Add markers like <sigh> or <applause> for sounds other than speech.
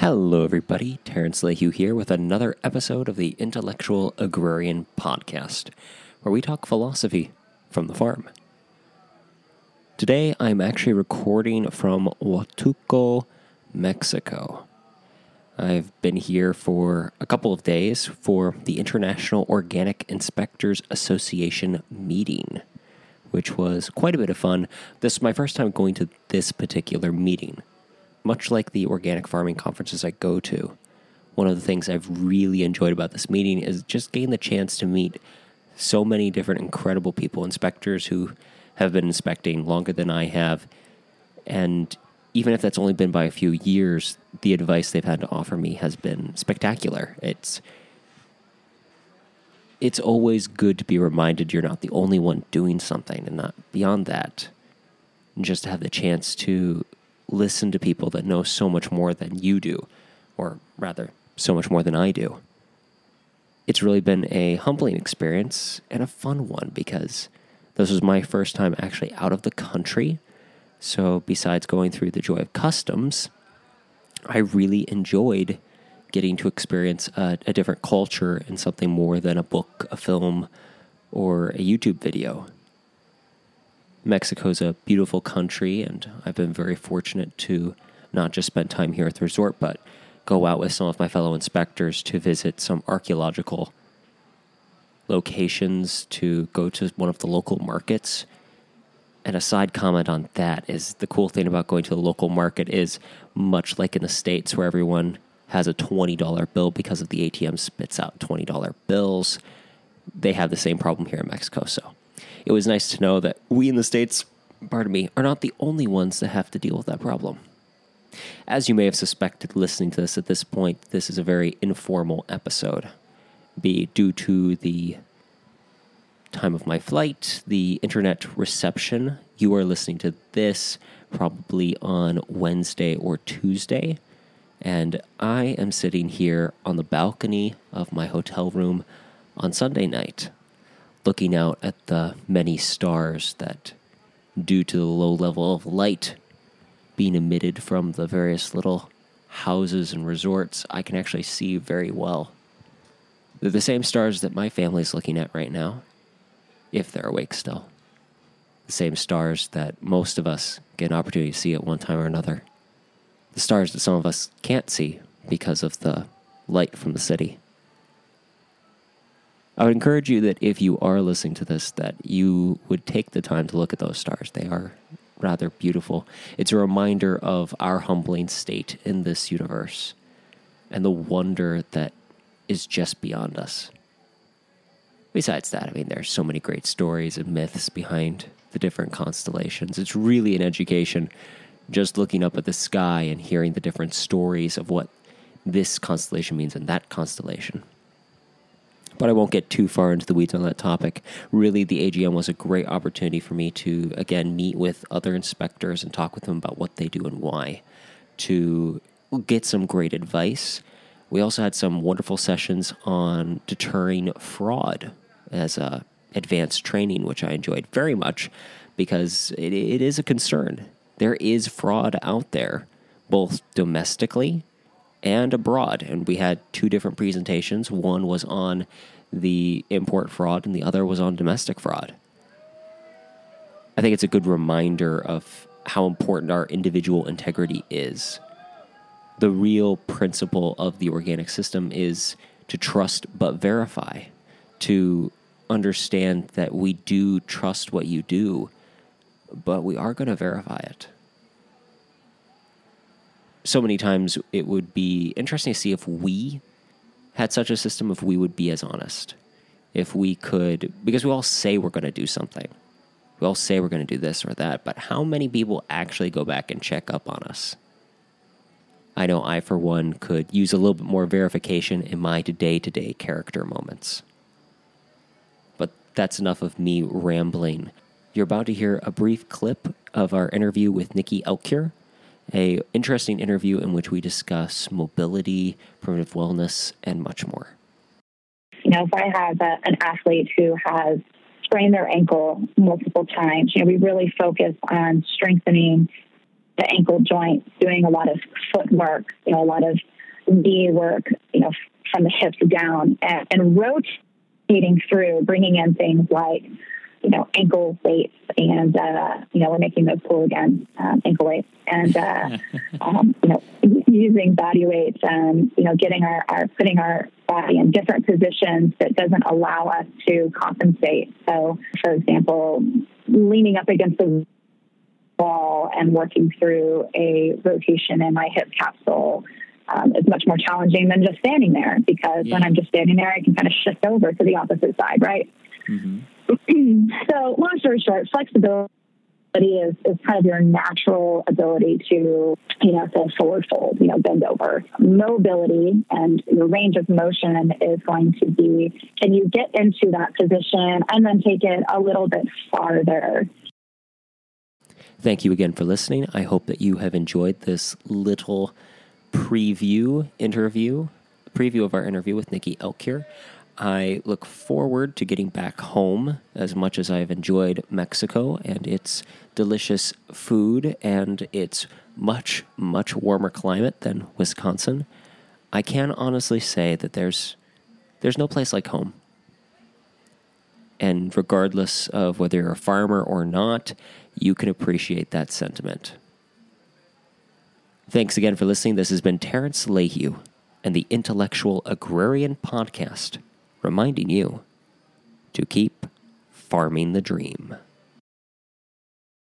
Hello, everybody. Terrence Layhew here with another episode of the Intellectual Agrarian Podcast, where we talk philosophy from the farm. Today, I'm actually recording from Huatulco, Mexico. I've been here for a couple of days for the International Organic Inspectors Association meeting, which was quite a bit of fun. This is my first time going to this particular meeting. Much like the organic farming conferences I go to, one of the things I've really enjoyed about this meeting is just getting the chance to meet so many different incredible people, inspectors who have been inspecting longer than I have. And even if that's only been by a few years, the advice they've had to offer me has been spectacular. It's it's always good to be reminded you're not the only one doing something and not beyond that. And just to have the chance to listen to people that know so much more than you do, or rather, so much more than I do. It's really been a humbling experience and a fun one because this was my first time actually out of the country. So, besides going through the joy of customs, I really enjoyed getting to experience a, a different culture and something more than a book, a film, or a YouTube video. Mexico's a beautiful country, and I've been very fortunate to not just spend time here at the resort, but go out with some of my fellow inspectors to visit some archaeological locations, to go to one of the local markets. And a side comment on that is the cool thing about going to the local market is much like in the States where everyone has a $20 bill because of the ATM spits out $20 bills. They have the same problem here in Mexico. So it was nice to know that we in the States, pardon me, are not the only ones that have to deal with that problem. As you may have suspected listening to this at this point, this is a very informal episode. Be due to the time of my flight, the internet reception. You are listening to this probably on Wednesday or Tuesday. And I am sitting here on the balcony of my hotel room on Sunday night, looking out at the many stars that, due to the low level of light being emitted from the various little houses and resorts, I can actually see very well. They're the same stars that my family's looking at right now, if they're awake still. The same stars that most of us get an opportunity to see at one time or another. The stars that some of us can't see because of the light from the city. I would encourage you that if you are listening to this, that you would take the time to look at those stars. They are rather beautiful. It's a reminder of our humbling state in this universe and the wonder that is just beyond us. Besides that, I mean, there's so many great stories and myths behind the different constellations. It's really an education just looking up at the sky and hearing the different stories of what this constellation means and that constellation but I won't get too far into the weeds on that topic. Really, the AGM was a great opportunity for me to, again, meet with other inspectors and talk with them about what they do and why, to get some great advice. We also had some wonderful sessions on deterring fraud as a advanced training, which I enjoyed very much because it, it is a concern. There is fraud out there, both domestically and abroad. And we had two different presentations. One was on the import fraud, and the other was on domestic fraud. I think it's a good reminder of how important our individual integrity is. The real principle of the organic system is to trust but verify, to understand that we do trust what you do, but we are going to verify it so many times it would be interesting to see if we had such a system, if we would be as honest. If we could, because we all say we're going to do something. We all say we're going to do this or that, but how many people actually go back and check up on us? I know I, for one, could use a little bit more verification in my day to day character moments. But that's enough of me rambling. You're about to hear a brief clip of our interview with Nikki Elkure a interesting interview in which we discuss mobility, primitive wellness, and much more. You know, if I have a, an athlete who has sprained their ankle multiple times, you know, we really focus on strengthening the ankle joint, doing a lot of footwork, you know, a lot of knee work, you know, from the hips down, and, and rotating through, bringing in things like you know, ankle weights, and uh, you know, we're making those cool again, um, ankle weights, and uh, <laughs> um, you know, using body weights, and you know, getting our, our putting our body in different positions that doesn't allow us to compensate. So, for example, leaning up against the wall and working through a rotation in my hip capsule. Um, is much more challenging than just standing there because yeah. when I'm just standing there, I can kind of shift over to the opposite side, right? Mm-hmm. <clears throat> so, long story short, flexibility is, is kind of your natural ability to, you know, to forward fold, you know, bend over. Mobility and your range of motion is going to be can you get into that position and then take it a little bit farther? Thank you again for listening. I hope that you have enjoyed this little preview interview, preview of our interview with Nikki Elkir. I look forward to getting back home as much as I've enjoyed Mexico and its delicious food and its much, much warmer climate than Wisconsin. I can honestly say that there's there's no place like home. And regardless of whether you're a farmer or not, you can appreciate that sentiment. Thanks again for listening. This has been Terrence Layhew and the Intellectual Agrarian Podcast reminding you to keep farming the dream.